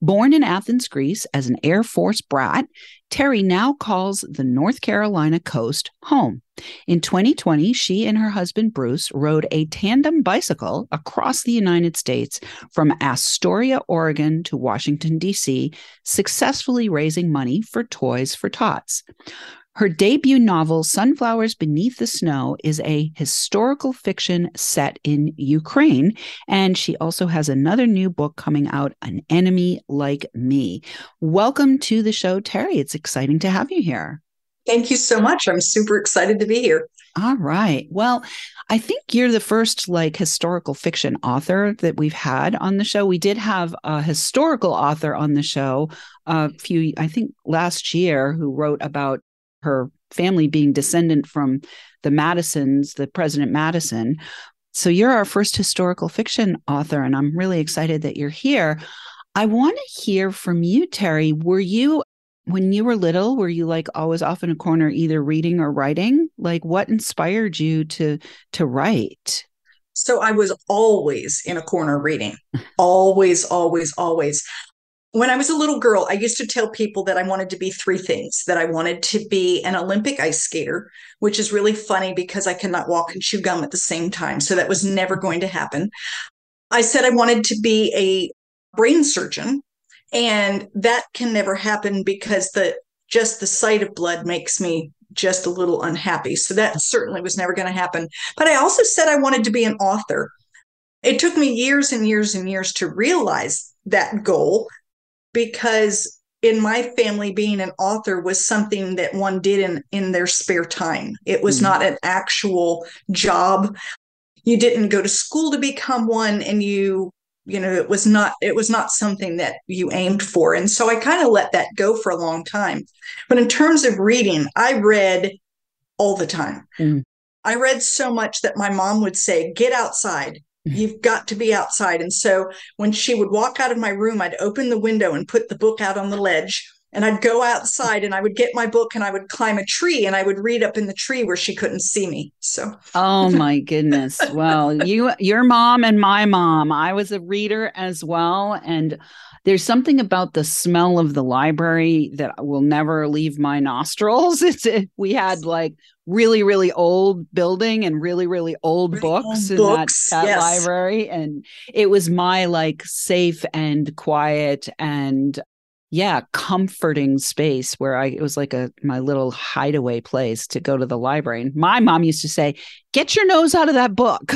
Born in Athens, Greece, as an Air Force brat, Terry now calls the North Carolina coast home. In 2020, she and her husband Bruce rode a tandem bicycle across the United States from Astoria, Oregon to Washington, D.C., successfully raising money for Toys for Tots. Her debut novel, Sunflowers Beneath the Snow, is a historical fiction set in Ukraine. And she also has another new book coming out, An Enemy Like Me. Welcome to the show, Terry. It's exciting to have you here. Thank you so much. I'm super excited to be here. All right. Well, I think you're the first like historical fiction author that we've had on the show. We did have a historical author on the show a few, I think last year, who wrote about her family being descendant from the Madisons, the President Madison. So you're our first historical fiction author, and I'm really excited that you're here. I want to hear from you, Terry. Were you, when you were little, were you like always off in a corner, either reading or writing? Like, what inspired you to to write? So I was always in a corner reading, always, always, always when I was a little girl, I used to tell people that I wanted to be three things that I wanted to be an Olympic ice skater, which is really funny because I cannot walk and chew gum at the same time. So that was never going to happen. I said I wanted to be a brain surgeon, and that can never happen because the just the sight of blood makes me just a little unhappy. So that certainly was never going to happen. But I also said I wanted to be an author. It took me years and years and years to realize that goal because in my family being an author was something that one did in in their spare time. It was mm not an actual job. You didn't go to school to become one and you you know it was not it was not something that you aimed for. And so i kind of let that go for a long time. But in terms of reading i read all the time. Mm. i read so much that my mom would say get outside You've got to be outside. And so when she would walk out of my room, I'd open the window and put the book out on the ledge. And I'd go outside and I would get my book and I would climb a tree and I would read up in the tree where she couldn't see me. So Oh my goodness. Well, you your mom and my mom, I was a reader as well. And there's something about the smell of the library that will never leave my nostrils. It's it, we had like really really old building and really really old really books old in books. that, that yes. library and it was my like safe and quiet and yeah comforting space where i it was like a my little hideaway place to go to the library. And my mom used to say get your nose out of that book.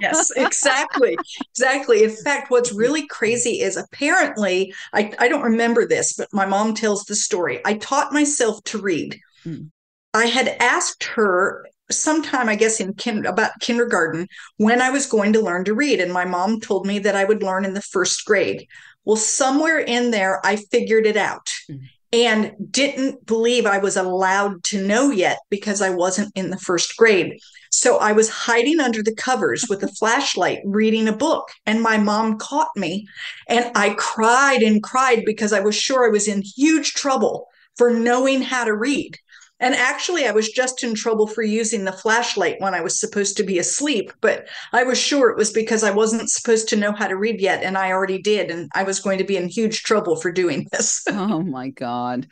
Yes exactly exactly. In fact what's really crazy is apparently I, I don't remember this but my mom tells the story. I taught myself to read. Mm. i had asked her sometime i guess in kin- about kindergarten when i was going to learn to read. And my mom told me that i would learn in the first grade well, somewhere in there, I figured it out mm-hmm. and didn't believe I was allowed to know yet because I wasn't in the first grade. So I was hiding under the covers with a flashlight reading a book, and my mom caught me. And I cried and cried because I was sure I was in huge trouble for knowing how to read. And actually, I was just in trouble for using the flashlight when I was supposed to be asleep, but I was sure it was because I wasn't supposed to know how to read yet, and I already did. And I was going to be in huge trouble for doing this. oh my God.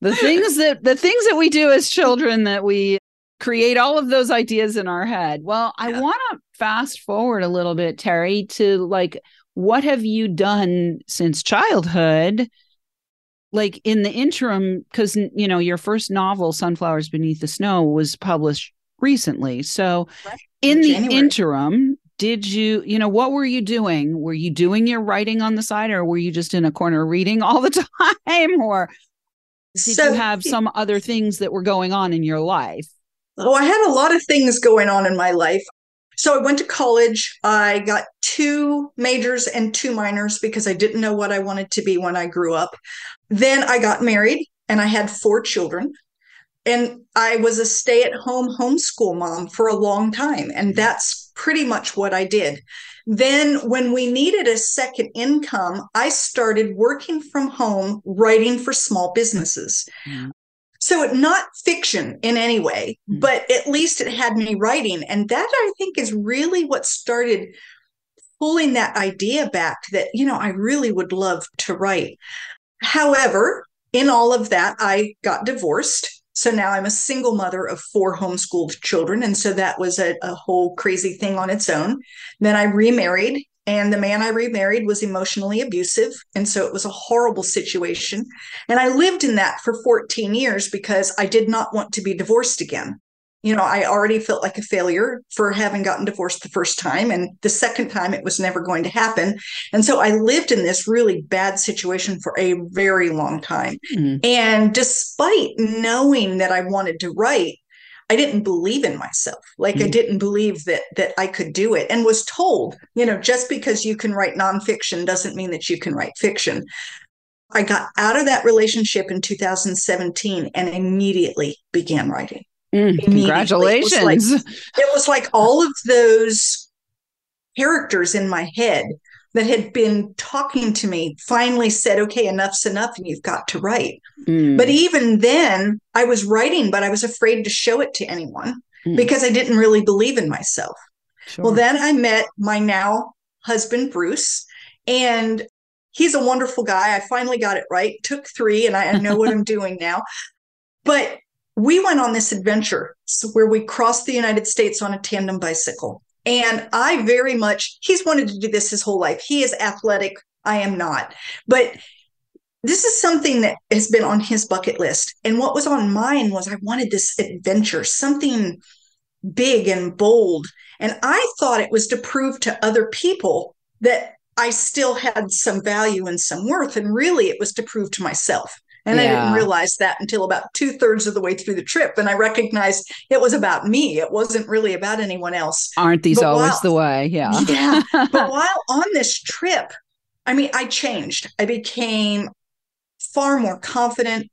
The things that the things that we do as children that we create all of those ideas in our head. Well, I want to fast forward a little bit, Terry, to like what have you done since childhood like in the interim because you know your first novel sunflowers beneath the snow was published recently so right. in the interim, did you, you know, what were you doing? Were you doing your writing on the side or were you just in a corner reading all the time? Or did so, you have some other things that were going on in your life? Oh, I had a lot of things going on in my life. So I went to college. I got two majors and two minors because I didn't know what I wanted to be when I grew up. Then I got married and I had four children. And I was a stay at home homeschool mom for a long time. And that's pretty much what I did. Then, when we needed a second income, I started working from home, writing for small businesses. Mm. So, not fiction in any way, mm. but at least it had me writing. And that I think is really what started pulling that idea back that, you know, I really would love to write. However, in all of that, I got divorced so now I'm a single mother of four homeschooled children. And so that was a, a whole crazy thing on its own. Then I remarried and the man I remarried was emotionally abusive. And so it was a horrible situation. And I lived in that for 14 years because I did not want to be divorced again you know, I already felt like a failure for having gotten divorced the first time. And the second time, it was never going to happen. And so I lived in this really bad situation for a very long time. Mm-hmm. And despite knowing that I wanted to write, I didn't believe in myself. Like mm-hmm. I didn't believe that that I could do it and was told, you know, just because you can write nonfiction doesn't mean that you can write fiction. I got out of that relationship in 2017 and immediately began writing. Mm, congratulations. It was, like, it was like all of those characters in my head that had been talking to me finally said, okay, enough's enough and you've got to write. Mm. But even then, I was writing, but I was afraid to show it to anyone mm. because I didn't really believe in myself. Sure. Well, then I met my now husband, Bruce, and he's a wonderful guy. I finally got it right. Took three, and I, I know what I'm doing now. But we went on this adventure where we crossed the United States on a tandem bicycle. And I very much, he's wanted to do this his whole life. He is athletic. I am not. But this is something that has been on his bucket list. And what was on mine was I wanted this adventure, something big and bold. And I thought it was to prove to other people that I still had some value and some worth. And really, it was to prove to myself. And yeah. I didn't realize that until about two thirds of the way through the trip. And I recognized it was about me. It wasn't really about anyone else. Aren't these but always while, the way? Yeah. Yeah. but while on this trip, I mean, I changed. I became far more confident.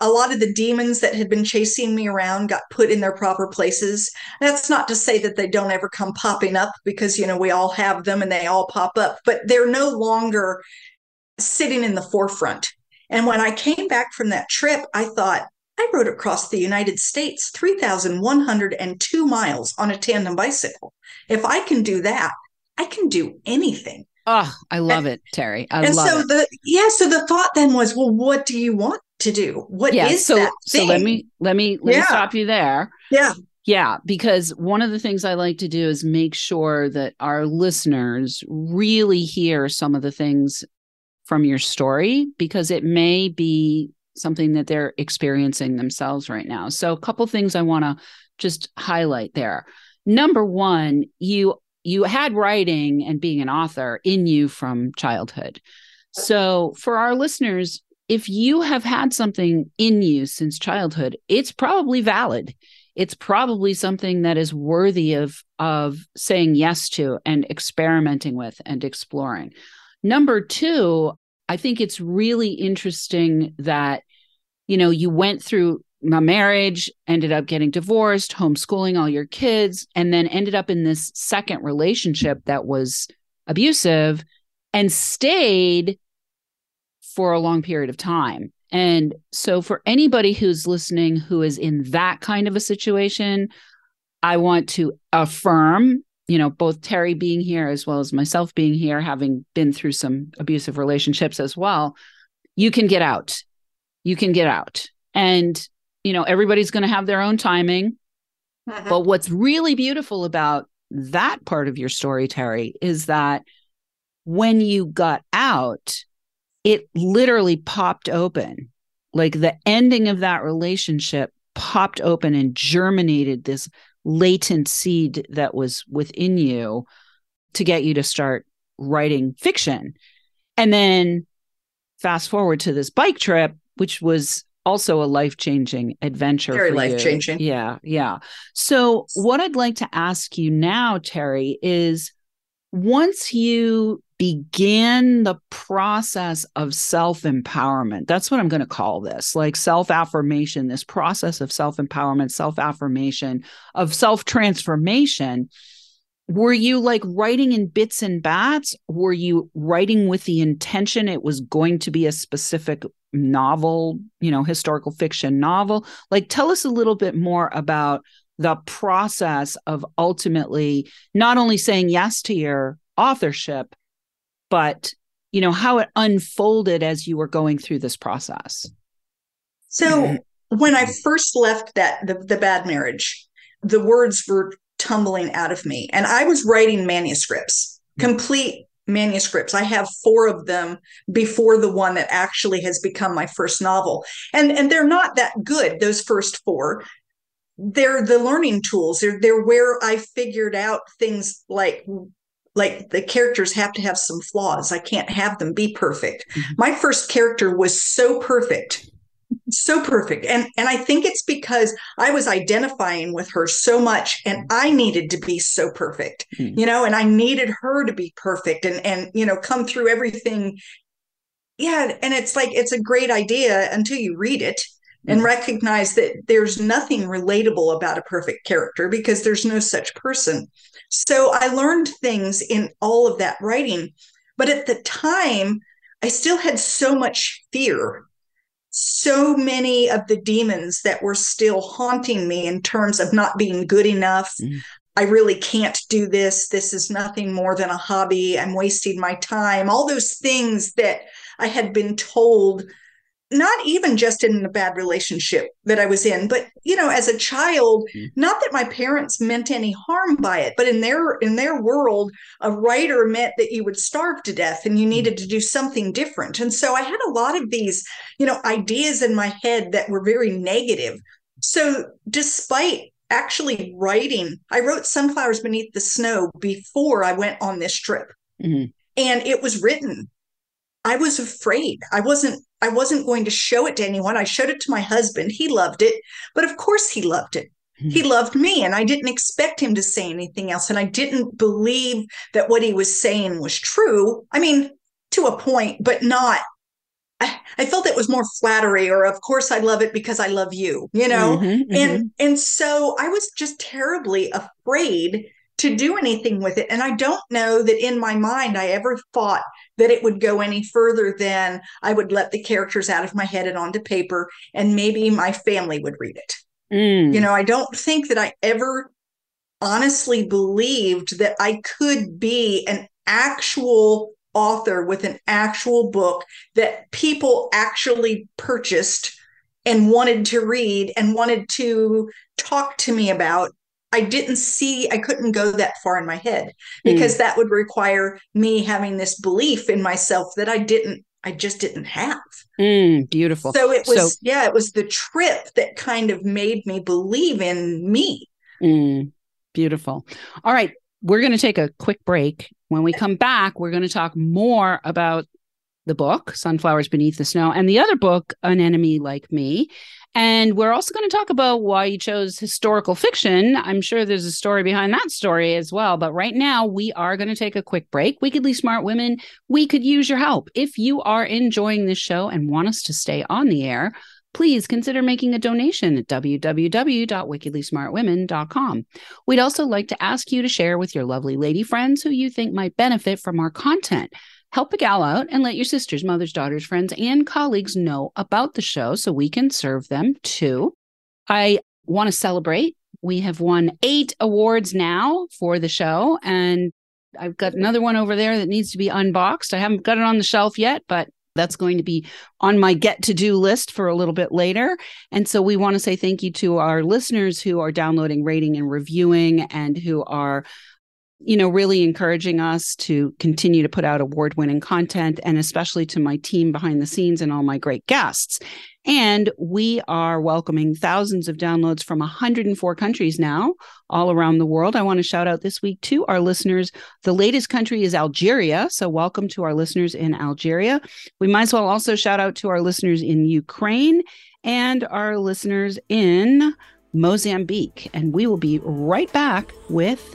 A lot of the demons that had been chasing me around got put in their proper places. That's not to say that they don't ever come popping up because, you know, we all have them and they all pop up, but they're no longer sitting in the forefront and when I came back from that trip, I thought, I rode across the United States 3,102 miles on a tandem bicycle. If I can do that, I can do anything. Oh, I love and, it, Terry. I and love so it. the yeah, so the thought then was, well, what do you want to do? What yeah, is so, that thing? So let me let me let yeah. me stop you there. Yeah. Yeah, because one of the things I like to do is make sure that our listeners really hear some of the things from your story because it may be something that they're experiencing themselves right now. So a couple things I want to just highlight there. Number 1, you you had writing and being an author in you from childhood. So for our listeners, if you have had something in you since childhood, it's probably valid. It's probably something that is worthy of of saying yes to and experimenting with and exploring. Number two, I think it's really interesting that, you know, you went through a marriage, ended up getting divorced, homeschooling all your kids, and then ended up in this second relationship that was abusive and stayed for a long period of time. And so, for anybody who's listening who is in that kind of a situation, I want to affirm you know, both Terry being here as well as myself being here, having been through some abusive relationships as well, you can get out. You can get out. And, you know, everybody's going to have their own timing. Uh-huh. But what's really beautiful about that part of your story, Terry, is that when you got out, it literally popped open. Like the ending of that relationship popped open and germinated this latent seed that was within you to get you to start writing fiction. And then fast forward to this bike trip, which was also a life changing adventure. Very life changing. Yeah. Yeah. So, what I'd like to ask you now, Terry, is once you began the process of self empowerment, that's what I'm going to call this like self affirmation, this process of self empowerment, self affirmation, of self transformation were you like writing in bits and bats? Were you writing with the intention it was going to be a specific novel you know historical fiction novel? Like tell us a little bit more about the process of ultimately not only saying yes to your authorship but you know how it unfolded as you were going through this process so when i first left that the, the bad marriage the words were tumbling out of me. And I was writing manuscripts, complete manuscripts. I have four of them before the one that actually has become my first novel. And and they're not that good, those first four. They're the learning tools. They're they're where I figured out things like like the characters have to have some flaws. I can't have them be perfect. Mm-hmm. My first character was so perfect so perfect and and i think it's because i was identifying with her so much and i needed to be so perfect mm. you know and i needed her to be perfect and and you know come through everything yeah and it's like it's a great idea until you read it. And recognize that there's nothing relatable about a perfect character because there's no such person so i learned things in all of that writing but at the time i still had so much fear so many of the demons that were still haunting me in terms of not being good enough. Mm. I really can't do this. This is nothing more than a hobby. I'm wasting my time. All those things that I had been told not even just in a bad relationship that I was in, but you know, as a child, mm. not that my parents meant any harm by it, but in their in their world, a writer meant that you would starve to death and you mm. needed to do something different. And so I had a lot of these, you know, ideas in my head that were very negative. So despite actually writing, I wrote Sunflowers Beneath the Snow before I went on this trip. Mm-hmm. And it was written I was afraid. I wasn't I wasn't going to show it to anyone. I showed it to my husband. He loved it. But of course he loved it. Mm-hmm. He loved me and I didn't expect him to say anything else and I didn't believe that what he was saying was true. I mean, to a point, but not I, I felt it was more flattery or of course I love it because I love you, you know? Mm-hmm, and mm-hmm. and so I was just terribly afraid to do anything with it. And I don't know that in my mind I ever thought that it would go any further than I would let the characters out of my head and onto paper, and maybe my family would read it. Mm. You know, I don't think that I ever honestly believed that I could be an actual author with an actual book that people actually purchased and wanted to read and wanted to talk to me about I didn't see, I couldn't go that far in my head because mm. that would require me having this belief in myself that I didn't, I just didn't have. Mm, beautiful. So it was, so, yeah, it was the trip that kind of made me believe in me. Mm, beautiful. All right. We're going to take a quick break. When we come back, we're going to talk more about the book, Sunflowers Beneath the Snow, and the other book, An Enemy Like Me. And we're also going to talk about why you chose historical fiction. I'm sure there's a story behind that story as well. But right now, we are going to take a quick break. Wickedly Smart Women, we could use your help. If you are enjoying this show and want us to stay on the air, please consider making a donation at www.wickedlysmartwomen.com. We'd also like to ask you to share with your lovely lady friends who you think might benefit from our content. Help a gal out and let your sisters, mothers, daughters, friends, and colleagues know about the show so we can serve them too. I want to celebrate. We have won eight awards now for the show, and I've got another one over there that needs to be unboxed. I haven't got it on the shelf yet, but that's going to be on my get to do list for a little bit later. And so we want to say thank you to our listeners who are downloading, rating, and reviewing, and who are you know, really encouraging us to continue to put out award winning content and especially to my team behind the scenes and all my great guests. And we are welcoming thousands of downloads from 104 countries now, all around the world. I want to shout out this week to our listeners. The latest country is Algeria. So, welcome to our listeners in Algeria. We might as well also shout out to our listeners in Ukraine and our listeners in Mozambique. And we will be right back with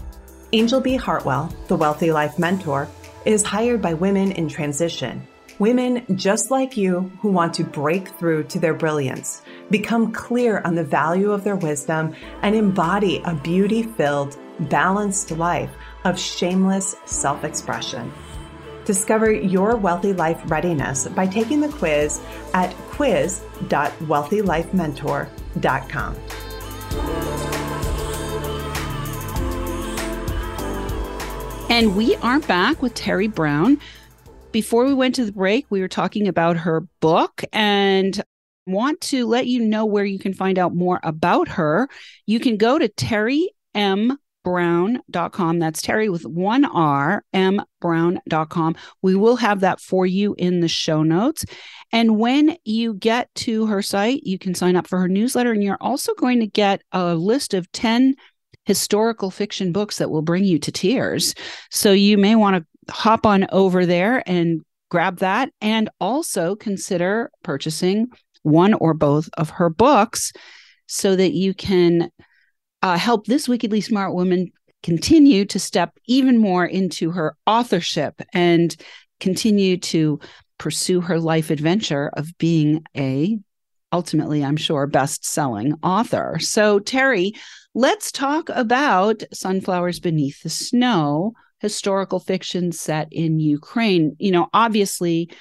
Angel B. Hartwell, the Wealthy Life Mentor, is hired by women in transition. Women just like you who want to break through to their brilliance, become clear on the value of their wisdom, and embody a beauty filled, balanced life of shameless self expression. Discover your wealthy life readiness by taking the quiz at quiz.wealthylifementor.com. And we are back with Terry Brown. Before we went to the break, we were talking about her book and want to let you know where you can find out more about her. You can go to terrymbrown.com. That's Terry with one R, M brown.com. We will have that for you in the show notes. And when you get to her site, you can sign up for her newsletter, and you're also going to get a list of 10 historical fiction books that will bring you to tears. So you may want to hop on over there and grab that and also consider purchasing one or both of her books so that you can uh, help this wickedly smart woman continue to step even more into her authorship and continue to pursue her life adventure of being a ultimately i'm sure best selling author so terry Let's talk about Sunflowers Beneath the Snow, historical fiction set in Ukraine. You know, obviously,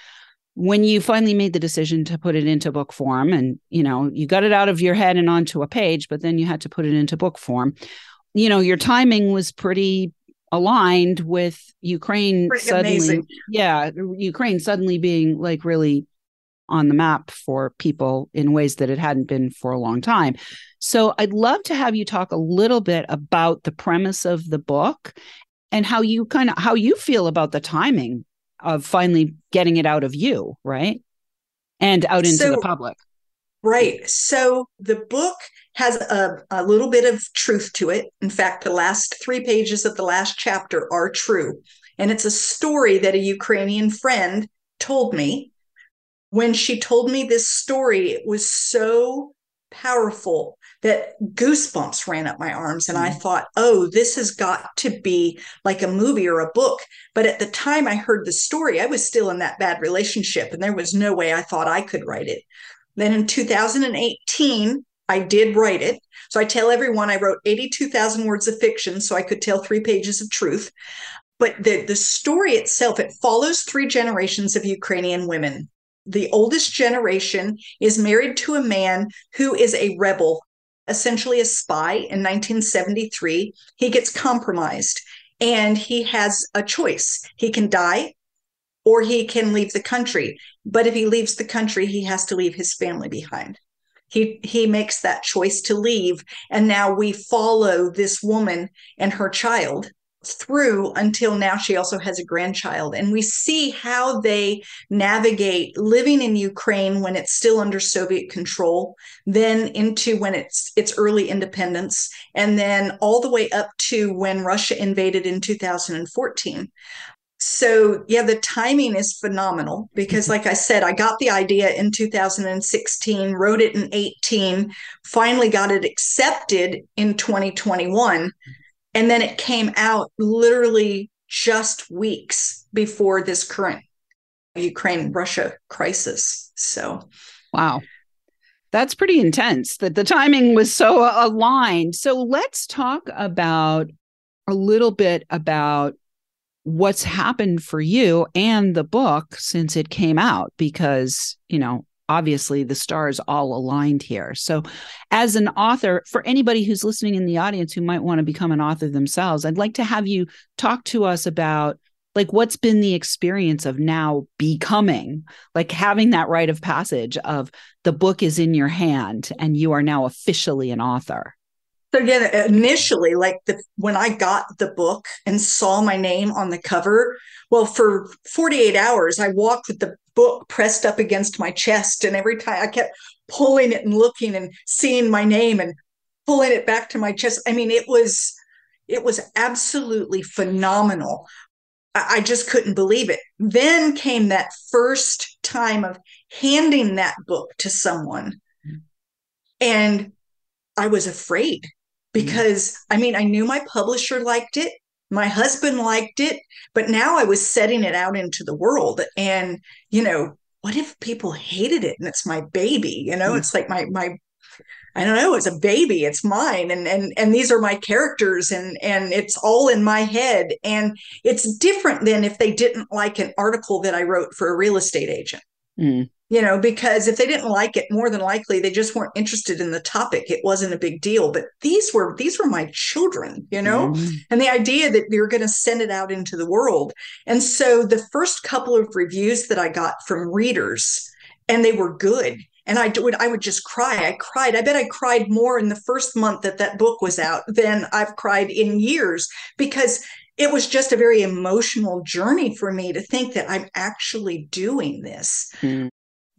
when you finally made the decision to put it into book form and, you know, you got it out of your head and onto a page, but then you had to put it into book form, you know, your timing was pretty aligned with Ukraine Pretty suddenly. amazing. Yeah, Ukraine suddenly being like really on the map for people in ways that it hadn't been for a long time. So I'd love to have you talk a little bit about the premise of the book and how you kind of how you feel about the timing of finally getting it out of you, right? And out into So- the public. Right. So the book has a, a little bit of truth to it. In fact, the last three pages of the last chapter are true. And it's a story that a Ukrainian friend told me. When she told me this story, it was so powerful that goosebumps ran up my arms. And I mm-hmm. thought, oh, this has got to be like a movie or a book. But at the time I heard the story, I was still in that bad relationship, and there was no way I thought I could write it. Then in 2018, I did write it. So I tell everyone I wrote 82,000 words of fiction so I could tell three pages of truth. But the, the story itself, it follows three generations of Ukrainian women. The oldest generation is married to a man who is a rebel, essentially a spy in 1973. He gets compromised and he has a choice. He can die or he can leave the country. But if he leaves the country, he has to leave his family behind. He he makes that choice to leave, and now we follow this woman and her child through until now she also has a grandchild. And we see how they navigate living in Ukraine when it's still under Soviet control then into when it's its early independence and then all the way up to when Russia invaded in 2014 so yeah the timing is phenomenal because like i said i got the idea in 2016 wrote it in 18 finally got it accepted in 2021 and then it came out literally just weeks before this current ukraine russia crisis so Wow. That's pretty intense that the timing was so aligned. So let's talk about a little bit about what's happened for you and the book since it came out because, you know, obviously the stars all aligned here. So, as an author, for anybody who's listening in the audience who might want to become an author themselves, I'd like to have you talk to us about like what's been the experience of now becoming like having that rite of passage of the book is in your hand and you are now officially an author so again initially like the when i got the book and saw my name on the cover well for 48 hours i walked with the book pressed up against my chest and every time i kept pulling it and looking and seeing my name and pulling it back to my chest i mean it was it was absolutely phenomenal I just couldn't believe it. Then came that first time of handing that book to someone. And I was afraid mm-hmm. because I mean, I knew my publisher liked it, my husband liked it, but now I was setting it out into the world. And, you know, what if people hated it and it's my baby? You know, mm. it's like my my I don't know, it's a baby, it's mine and and and these are my characters and and it's all in my head and it's different than if they didn't like an article that I wrote for a real estate agent. Mm. You know, because if they didn't like it, more than likely they just weren't interested in the topic. It wasn't a big deal. But these were these were my children, you know, mm. and the idea that you're going to send it out into the world. And so the first couple of reviews that I got from readers, and they were good and I would I would just cry. I cried. I bet I cried more in the first month that that book was out than I've cried in years because it was just a very emotional journey for me to think that I'm actually doing this. Mm.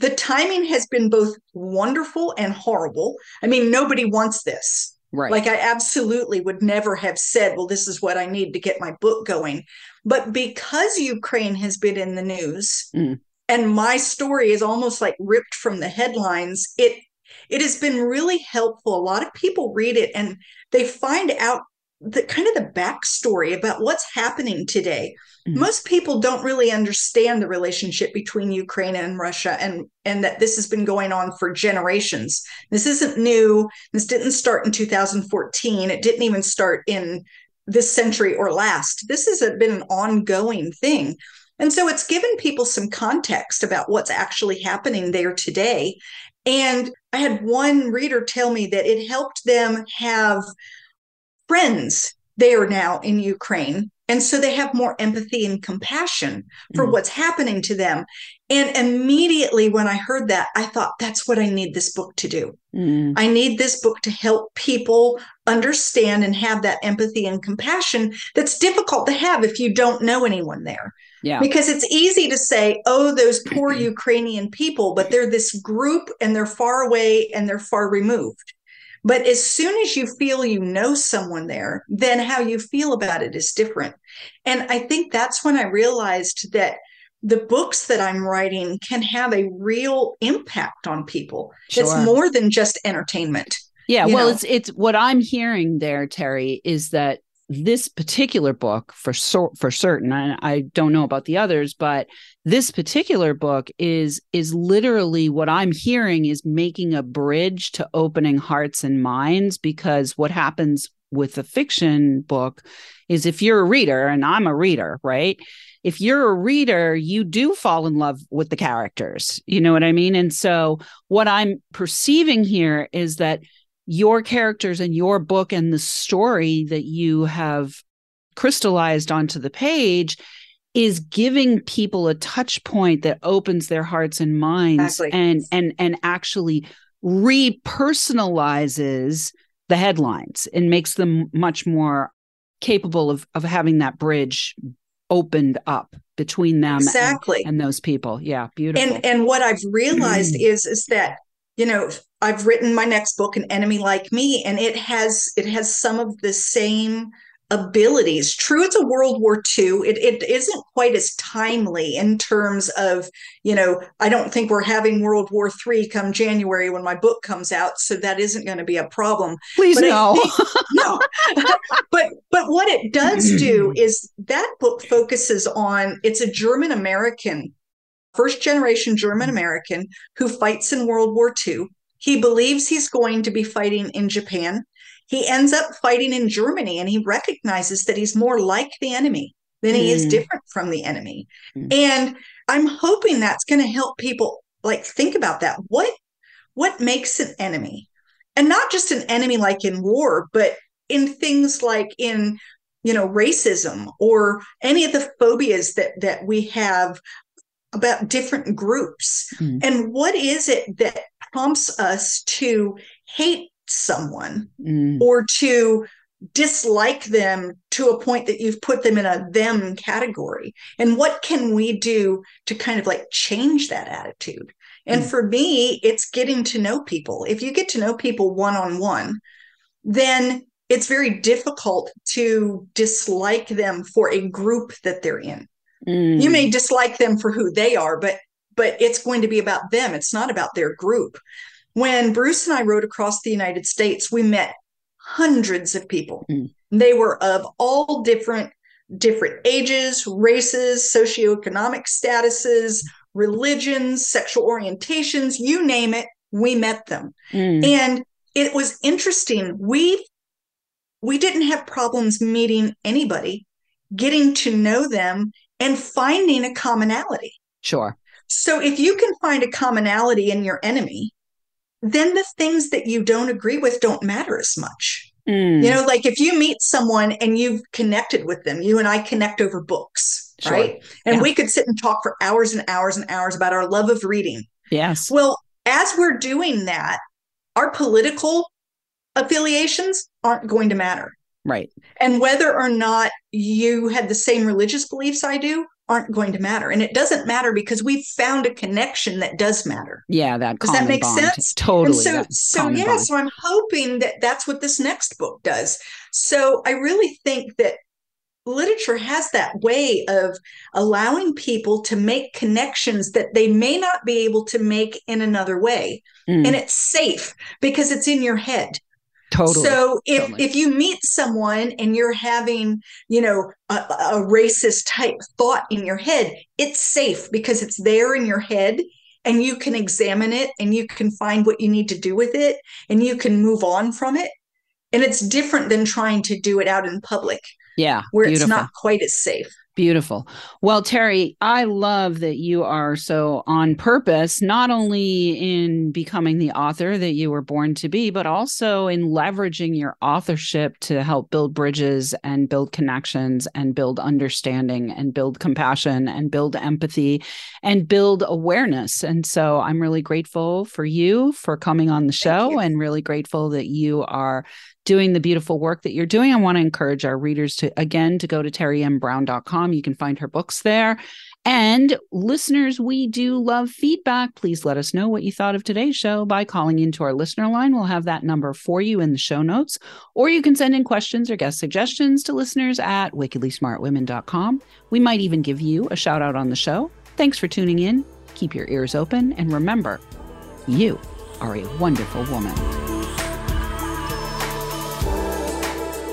The timing has been both wonderful and horrible. I mean, nobody wants this. Right. Like I absolutely would never have said, well, this is what I need to get my book going. But because Ukraine has been in the news, mm and my story is almost like ripped from the headlines it it has been really helpful a lot of people read it and they find out the kind of the backstory about what's happening today. Mm-hmm. most people don't really understand the relationship between ukraine and russia and and that this has been going on for generations. This isn't new. This didn't start in 2014 it didn't even start in this century or last. This has been an ongoing thing. And so it's given people some context about what's actually happening there today. And I had one reader tell me that it helped them have friends there now in Ukraine. And so they have more empathy and compassion for mm. what's happening to them. And immediately when I heard that, I thought, that's what I need this book to do. Mm. I need this book to help people understand and have that empathy and compassion that's difficult to have if you don't know anyone there. Yeah. Because it's easy to say, oh, those poor Ukrainian people, but they're this group and they're far away and they're far removed. But as soon as you feel you know someone there, then how you feel about it is different. And I think that's when I realized that the books that I'm writing can have a real impact on people. Sure. It's more than just entertainment. Yeah, well, know? it's it's what I'm hearing there, Terry, is that this particular book for so, for certain I, I don't know about the others but this particular book is is literally what i'm hearing is making a bridge to opening hearts and minds because what happens with a fiction book is if you're a reader and i'm a reader right? If you're a reader you do fall in love with the characters you know what i mean? And so what i'm perceiving here is that your characters and your book and the story that you have crystallized onto the page is giving people a touch point that opens their hearts and minds exactly. and and and actually repersonalizes the headlines and makes them much more capable of of having that bridge opened up between them exactly. and, and those people. Yeah beautiful. And and what i've realized is is that you know i've written my next book an enemy like me and it has it has some of the same abilities. True it's a world war ii it, it isn't quite as timely in terms of you know i don't think we're having world war three come january when my book comes out so that isn't going to be a problem. Please but no. think, no. But but what it does do is that book focuses on it's a german american first generation German American who fights in World War II. He believes he's going to be fighting in Japan. he ends up fighting in Germany and he recognizes that he's more like the enemy than he is Mm. different from the enemy. Mm. And I'm hoping that's going to help people like think about that. What what makes an enemy? And not just an enemy like in war, but in things like in you know racism or any of the phobias that that we have about different groups. Mm. And what is it that prompts us to hate someone Mm. or to dislike them to a point that you've put them in a them category and what can we do to kind of like change that attitude and Mm. for me it's getting to know people if you get to know people one on one then it's very difficult to dislike them for a group that they're in Mm. you may dislike them for who they are but but it's going to be about them it's not about their group when bruce and i rode across the united states we met hundreds of people Mm. they were of all different different ages races socioeconomic statuses religions sexual orientations you name it we met them Mm. and it was interesting we we didn't have problems meeting anybody getting to know them and finding a commonality Sure. So if you can find a commonality in your enemy then the things that you don't agree with don't matter as much Mm. you know like if you meet someone and you've connected with them you and i connect over books Sure. right and Yeah. we could sit and talk for hours and hours and hours about our love of reading yes. well, as we're doing that, our political affiliations aren't going to matter. Right. And whether or not you had the same religious beliefs I do aren't going to matter. And it doesn't matter because we've found a connection that does matter. Yeah. That Does that make bond. sense? Totally. and so, so yeah, bond. so I'm hoping that that's what this next book does. So I really think that literature has that way of allowing people to make connections that they may not be able to make in another way Mm. and it's safe because it's in your head totally. so if Totally. if you meet someone and you're having you know a, a racist type thought in your head it's safe because it's there in your head and you can examine it and you can find what you need to do with it and you can move on from it and it's different than trying to do it out in public yeah. where beautiful. it's not quite as safe Beautiful. Well, Terry, I love that you are so on purpose, not only in becoming the author that you were born to be, but also in leveraging your authorship to help build bridges and build connections and build understanding and build compassion and build empathy and build awareness. And so I'm really grateful for you for coming on the show and really grateful that you are doing the beautiful work that you're doing. I want to encourage our readers to, again, to go to terrymBrown.com. You can find her books there. And listeners, we do love feedback. Please let us know what you thought of today's show by calling into our listener line. We'll have that number for you in the show notes. Or you can send in questions or guest suggestions to listeners at wickedlysmartwomen.com. We might even give you a shout out on the show. Thanks for tuning in. Keep your ears open. And remember, you are a wonderful woman.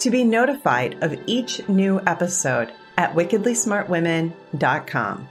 to be notified of each new episode at wickedlysmartwomen.com.